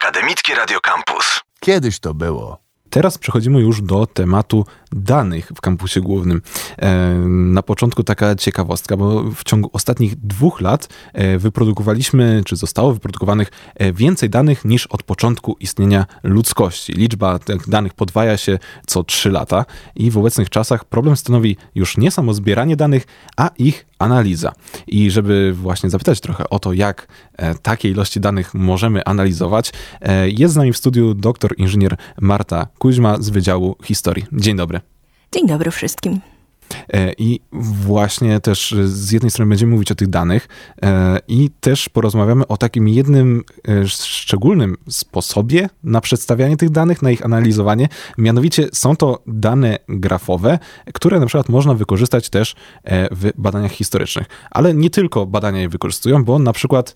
Akademickie Radio Campus. Kiedyś to było. Teraz przechodzimy już do tematu danych w kampusie głównym. E, na początku taka ciekawostka, bo w ciągu ostatnich dwóch lat e, wyprodukowaliśmy, czy zostało wyprodukowanych e, więcej danych niż od początku istnienia ludzkości. Liczba tych danych podwaja się co trzy lata i w obecnych czasach problem stanowi już nie samo zbieranie danych, a ich analiza. I żeby właśnie zapytać trochę o to, jak takie ilości danych możemy analizować, jest z nami w studiu doktor inżynier Marta Kuźma z Wydziału Historii. Dzień dobry. Dzień dobry wszystkim. E, I właśnie też z jednej strony będziemy mówić o tych danych e, i też porozmawiamy o takim jednym e, szczególnym sposobie na przedstawianie tych danych, na ich analizowanie. Mianowicie są to dane grafowe, które na przykład można wykorzystać też w badaniach historycznych. Ale nie tylko badania je wykorzystują, bo na przykład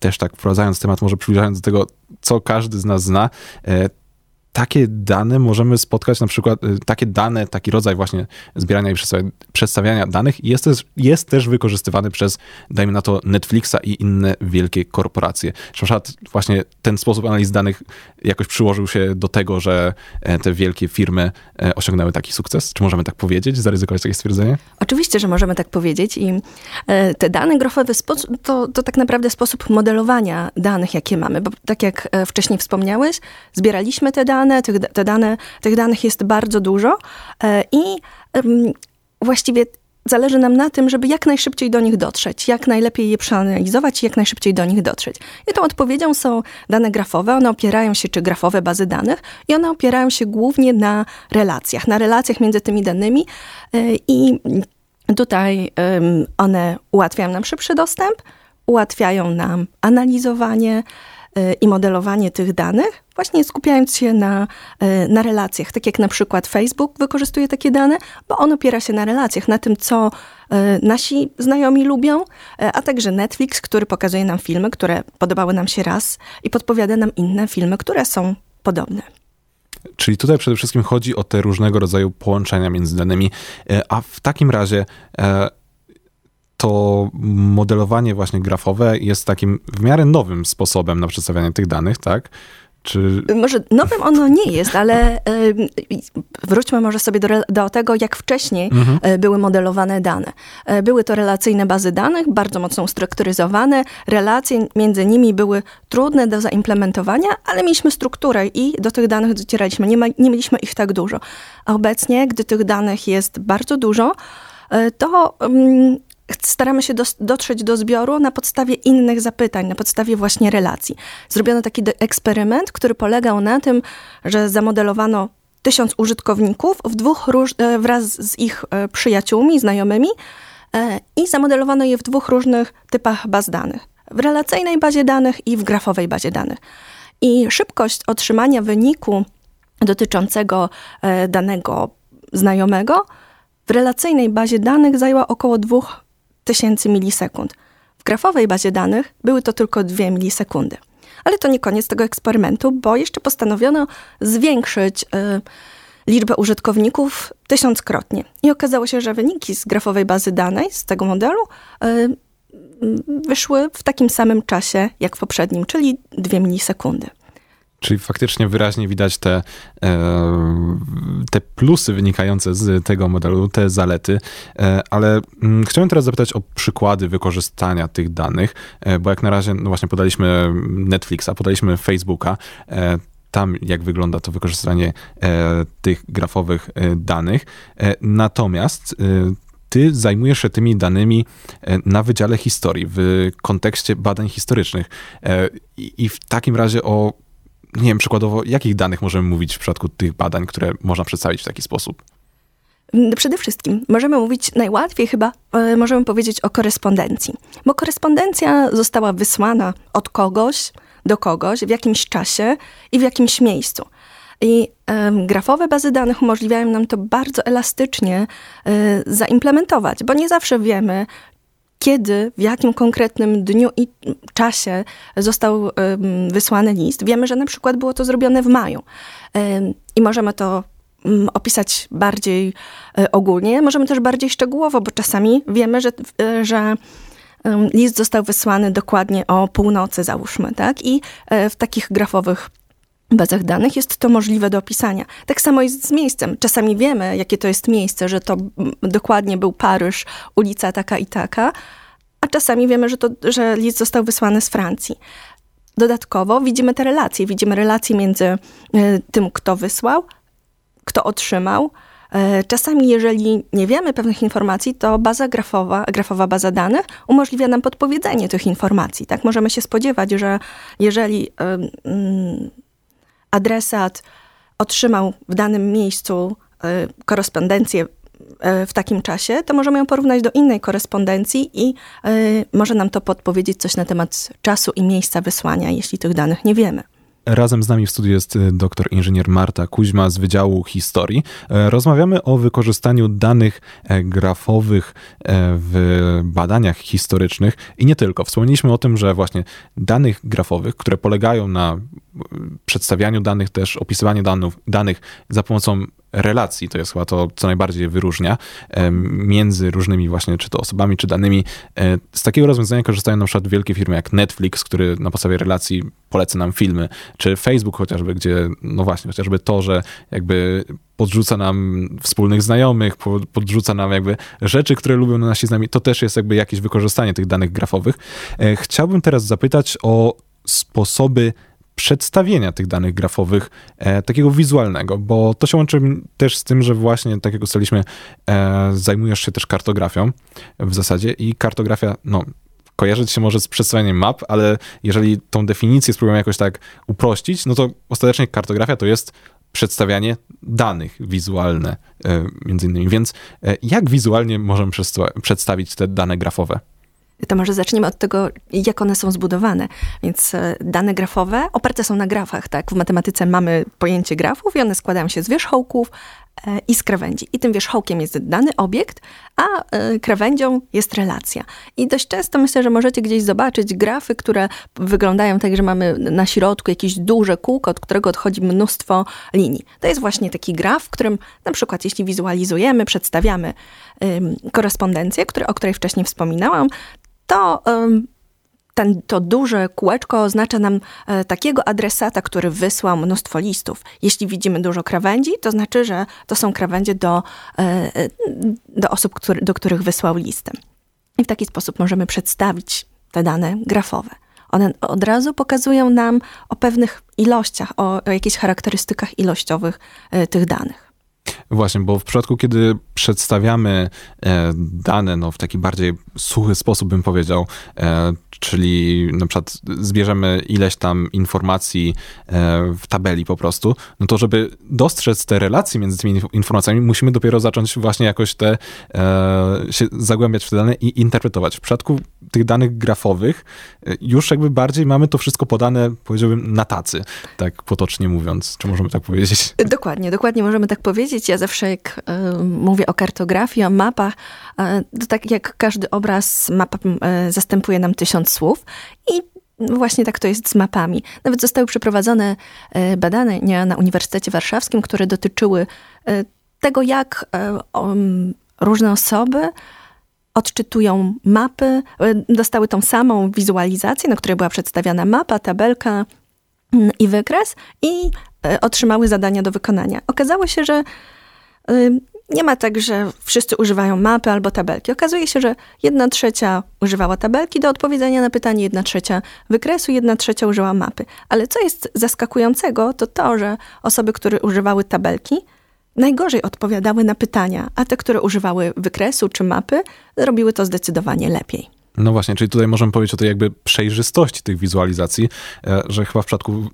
też tak wprowadzając temat, może przybliżając do tego, co każdy z nas zna, takie dane możemy spotkać, na przykład y, takie dane, taki rodzaj właśnie zbierania i przedstawiania danych jest też, jest też wykorzystywany przez, dajmy na to, Netflixa i inne wielkie korporacje. Na właśnie ten sposób analiz danych jakoś przyłożył się do tego, że e, te wielkie firmy e, osiągnęły taki sukces? Czy możemy tak powiedzieć, zaryzykować takie stwierdzenie? Oczywiście, że możemy tak powiedzieć i e, te dane grafowe to, to tak naprawdę sposób modelowania danych, jakie mamy, bo tak jak wcześniej wspomniałeś, zbieraliśmy te dane, dane, tych, te dane, tych danych jest bardzo dużo e, i właściwie zależy nam na tym, żeby jak najszybciej do nich dotrzeć, jak najlepiej je przeanalizować i jak najszybciej do nich dotrzeć. I tą odpowiedzią są dane grafowe. One opierają się, czy grafowe bazy danych, i one opierają się głównie na relacjach, na relacjach między tymi danymi e, i tutaj one ułatwiają nam szybszy dostęp, ułatwiają nam analizowanie, i modelowanie tych danych, właśnie skupiając się na, e, na relacjach. Tak jak na przykład Facebook wykorzystuje takie dane, bo on opiera się na relacjach, na tym, co e, nasi znajomi lubią, a także Netflix, który pokazuje nam filmy, które podobały nam się raz i podpowiada nam inne filmy, które są podobne. Czyli tutaj przede wszystkim chodzi o te różnego rodzaju połączenia między danymi, a w takim razie to modelowanie właśnie grafowe jest takim w miarę nowym sposobem na przedstawianie tych danych, tak? Czy... Może nowym ono nie jest, ale wróćmy może sobie do, do tego, jak wcześniej mhm. E, były modelowane dane. E, były to relacyjne bazy danych, bardzo mocno ustrukturyzowane. Relacje między nimi były trudne do zaimplementowania, ale mieliśmy strukturę i do tych danych docieraliśmy. Nie, ma, nie mieliśmy ich tak dużo. A obecnie, gdy tych danych jest bardzo dużo, e, to staramy się do, dotrzeć do zbioru na podstawie innych zapytań, na podstawie właśnie relacji. Zrobiono taki eksperyment, który polegał na tym, że zamodelowano tysiąc użytkowników w dwóch róż, e, wraz z ich e, przyjaciółmi, znajomymi e, i zamodelowano je w dwóch różnych typach baz danych. W relacyjnej bazie danych i w grafowej bazie danych. I szybkość otrzymania wyniku dotyczącego danego znajomego w relacyjnej bazie danych zajęła około dwóch tysięcy milisekund. W grafowej bazie danych były to tylko 2 milisekundy. Ale to nie koniec tego eksperymentu, bo jeszcze postanowiono zwiększyć y, liczbę użytkowników tysiąckrotnie. I okazało się, że wyniki z grafowej bazy danej, z tego modelu, y, wyszły w takim samym czasie jak w poprzednim, czyli 2 milisekundy. Czyli faktycznie wyraźnie widać te, e, te plusy wynikające z tego modelu, te zalety, e, ale mm, chciałem teraz zapytać o przykłady wykorzystania tych danych, e, bo jak na razie, no właśnie podaliśmy Netflixa, podaliśmy Facebooka, tam jak wygląda to wykorzystywanie tych grafowych danych. Natomiast ty zajmujesz się tymi danymi na Wydziale Historii w kontekście badań historycznych. I w takim razie o nie wiem, przykładowo, jakich danych możemy mówić w przypadku tych badań, które można przedstawić w taki sposób? Mm, przede wszystkim możemy mówić najłatwiej chyba, e, możemy powiedzieć o korespondencji, bo korespondencja została wysłana od kogoś do kogoś w jakimś czasie i w jakimś miejscu. I y, grafowe bazy danych umożliwiają nam to bardzo elastycznie y, zaimplementować, bo nie zawsze wiemy, kiedy, w jakim konkretnym dniu i czasie został wysłany list. Wiemy, że na przykład było to zrobione w maju i możemy to mm, opisać bardziej e, ogólnie, możemy też bardziej szczegółowo, bo czasami wiemy, że, e, że list został wysłany dokładnie o północy, załóżmy, tak? I w takich grafowych bazach danych jest to możliwe do opisania. Tak samo jest z miejscem. Czasami wiemy, jakie to jest miejsce, że to dokładnie był Paryż, ulica taka i taka, a czasami wiemy, że, to, że list został wysłany z Francji. Dodatkowo widzimy te relacje. Widzimy relacje między e, tym, kto wysłał, kto otrzymał. E, czasami, jeżeli nie wiemy pewnych informacji, to baza grafowa, grafowa baza danych umożliwia nam podpowiedzenie tych informacji. Tak możemy się spodziewać, że jeżeli adresat otrzymał w danym miejscu e, korespondencję e, w takim czasie, to możemy ją porównać do innej korespondencji i e, może nam to podpowiedzieć coś na temat czasu i miejsca wysłania, jeśli tych danych nie wiemy. Razem z nami w studiu jest y, doktor inżynier Marta Kuźma z Wydziału Historii. E, rozmawiamy o wykorzystaniu danych e, grafowych e, w badaniach historycznych i nie tylko. Wspomnieliśmy o tym, że właśnie danych grafowych, które polegają na przedstawianiu danych, też opisywaniu danych, danych za pomocą relacji, to jest chyba to, co najbardziej wyróżnia między różnymi właśnie, czy to osobami, czy danymi. E, z takiego rozwiązania korzystają na przykład wielkie firmy jak Netflix, który na podstawie relacji poleca nam filmy, czy Facebook chociażby, gdzie, no właśnie, chociażby to, że jakby podrzuca nam wspólnych znajomych, podrzuca nam jakby rzeczy, które lubią nasi znajomi, to też jest jakby jakieś wykorzystanie tych danych grafowych. E, chciałbym teraz zapytać o sposoby przedstawienia tych danych grafowych, e, takiego wizualnego, bo to się łączy też z tym, że właśnie, tak jak ustaliliśmy, e, zajmujesz się też kartografią w zasadzie i kartografia, no, kojarzyć się może z przedstawianiem map, ale jeżeli tą definicję spróbujemy jakoś tak uprościć, no to ostatecznie kartografia to jest przedstawianie danych wizualne, e, między innymi. Więc e, jak wizualnie możemy przedstawić te dane grafowe? To może zaczniemy od tego, jak one są zbudowane. Więc e, dane grafowe oparte są na grafach, tak? W matematyce mamy pojęcie grafów i one składają się z wierzchołków e, i z krawędzi. I tym wierzchołkiem jest dany obiekt, a e, krawędzią jest relacja. I dość często myślę, że możecie gdzieś zobaczyć grafy, które wyglądają tak, że mamy na środku jakieś duże kółko, od którego odchodzi mnóstwo linii. To jest właśnie taki graf, w którym na przykład jeśli wizualizujemy, przedstawiamy korespondencję, który, o której wcześniej wspominałam, to ten, to duże kółeczko oznacza nam e, takiego adresata, który wysłał mnóstwo listów. Jeśli widzimy dużo krawędzi, to znaczy, że to są krawędzie do, e, e, do osób, który, do których wysłał listy. I w taki sposób możemy przedstawić te dane grafowe. One od razu pokazują nam o pewnych ilościach, o, o jakichś charakterystykach ilościowych tych danych. Właśnie, bo w przypadku, kiedy przedstawiamy e, dane no, w taki bardziej suchy sposób, bym powiedział, e, czyli na przykład zbierzemy ileś tam informacji e, w tabeli po prostu, no to żeby dostrzec te relacje między tymi informacjami, musimy dopiero zacząć właśnie jakoś te się zagłębiać w te dane i interpretować. W przypadku tych danych grafowych już jakby bardziej mamy to wszystko podane, powiedziałbym, na tacy, tak potocznie mówiąc. Czy możemy tak powiedzieć? Dokładnie, dokładnie możemy tak powiedzieć. Ja zawsze jak y, mówię o kartografii, o mapach, y, to tak jak każdy obraz, mapa y, zastępuje nam tysiąc słów i Właśnie tak to jest z mapami. Nawet zostały przeprowadzone badania na Uniwersytecie Warszawskim, które dotyczyły tego, jak różne osoby odczytują mapy, dostały tą samą wizualizację, na której była przedstawiana mapa, tabelka i wykres i otrzymały zadania do wykonania. Okazało się, że nie ma tak, że wszyscy używają mapy albo tabelki. Okazuje się, że jedna trzecia używała tabelki do odpowiedzenia na pytanie, jedna trzecia wykresu, jedna trzecia użyła mapy. Ale co jest zaskakującego, to to, że osoby, które używały tabelki, najgorzej odpowiadały na pytania, a te, które używały wykresu czy mapy, robiły to zdecydowanie lepiej. No właśnie, czyli tutaj możemy powiedzieć o tej jakby przejrzystości tych wizualizacji, e, że chyba w przypadku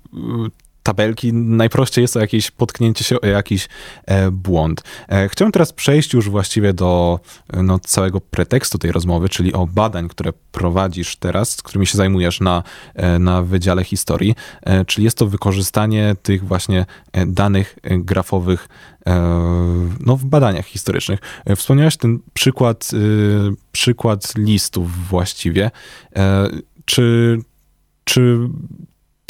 tabelki, najprościej jest to jakieś potknięcie się o jakiś e, błąd. E, chciałem teraz przejść już właściwie do e, no, całego pretekstu tej rozmowy, czyli o badań, które prowadzisz teraz, którymi się zajmujesz na, e, na Wydziale Historii, e, czyli jest to wykorzystanie tych właśnie e, danych grafowych no, w badaniach historycznych. Wspomniałeś ten przykład, przykład listów właściwie. Czy, czy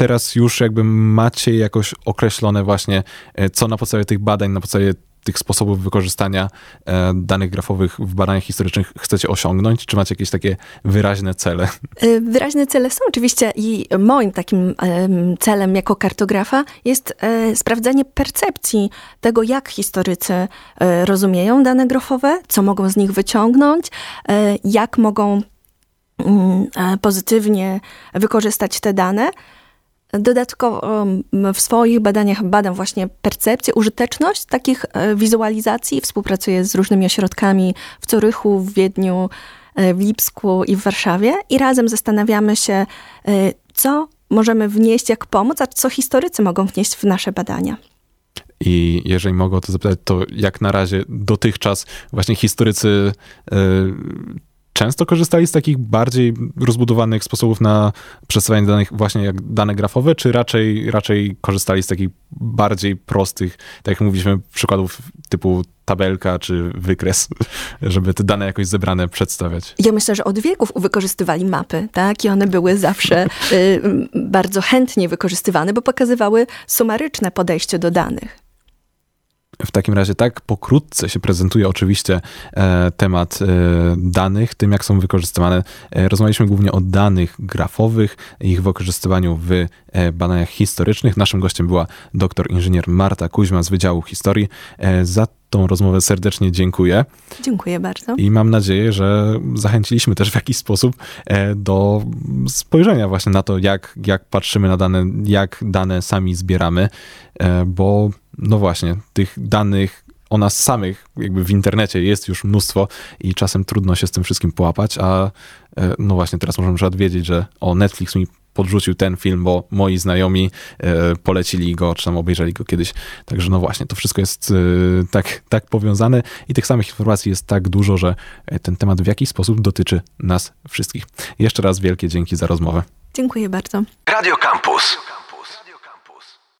teraz już jakby macie jakoś określone właśnie, e, co na podstawie tych badań, na podstawie tych sposobów wykorzystania e, danych grafowych w badaniach historycznych chcecie osiągnąć? Czy macie jakieś takie wyraźne cele? Y, wyraźne cele są oczywiście i moim takim celem jako kartografa jest e, sprawdzanie percepcji tego, jak historycy e, rozumieją dane grafowe, co mogą z nich wyciągnąć, e, jak mogą mm, pozytywnie wykorzystać te dane. Dodatkowo w swoich badaniach badam właśnie percepcję, użyteczność takich e, wizualizacji. Współpracuję z różnymi ośrodkami w Corychu, w Wiedniu, e, w Lipsku i w Warszawie i razem zastanawiamy się, e, co możemy wnieść jak pomoc, a co historycy mogą wnieść w nasze badania. I jeżeli mogę o to zapytać, to jak na razie dotychczas właśnie historycy często korzystali z takich bardziej rozbudowanych sposobów na przedstawianie danych, właśnie jak dane grafowe, czy raczej, raczej korzystali z takich bardziej prostych, tak jak mówiliśmy, przykładów typu tabelka czy wykres, żeby te dane jakoś zebrane przedstawiać. Ja myślę, że od wieków wykorzystywali mapy, tak? I one były zawsze y, bardzo chętnie wykorzystywane, bo pokazywały sumaryczne podejście do danych. W takim razie tak pokrótce się prezentuje oczywiście e, temat e, danych, tym jak są wykorzystywane. E, rozmawialiśmy głównie o danych grafowych, ich wykorzystywaniu w badaniach historycznych. Naszym gościem była doktor inżynier Marta Kuźma z Wydziału Historii. Za tą rozmowę serdecznie dziękuję. Dziękuję bardzo. I mam nadzieję, że zachęciliśmy też w jakiś sposób e, do spojrzenia właśnie na to, jak, jak patrzymy na dane, jak dane sami zbieramy, bo no właśnie, tych danych o nas samych jakby w internecie jest już mnóstwo i czasem trudno się z tym wszystkim połapać, a e, no właśnie teraz możemy przykład wiedzieć, że o Netflix mi podrzucił ten film, bo moi znajomi e, polecili go, czy tam obejrzeli go kiedyś. Także no właśnie, to wszystko jest e, tak, tak powiązane i tych samych informacji jest tak dużo, że ten temat w jakiś sposób dotyczy nas wszystkich. Jeszcze raz wielkie dzięki za rozmowę. Dziękuję bardzo. Radio Campus.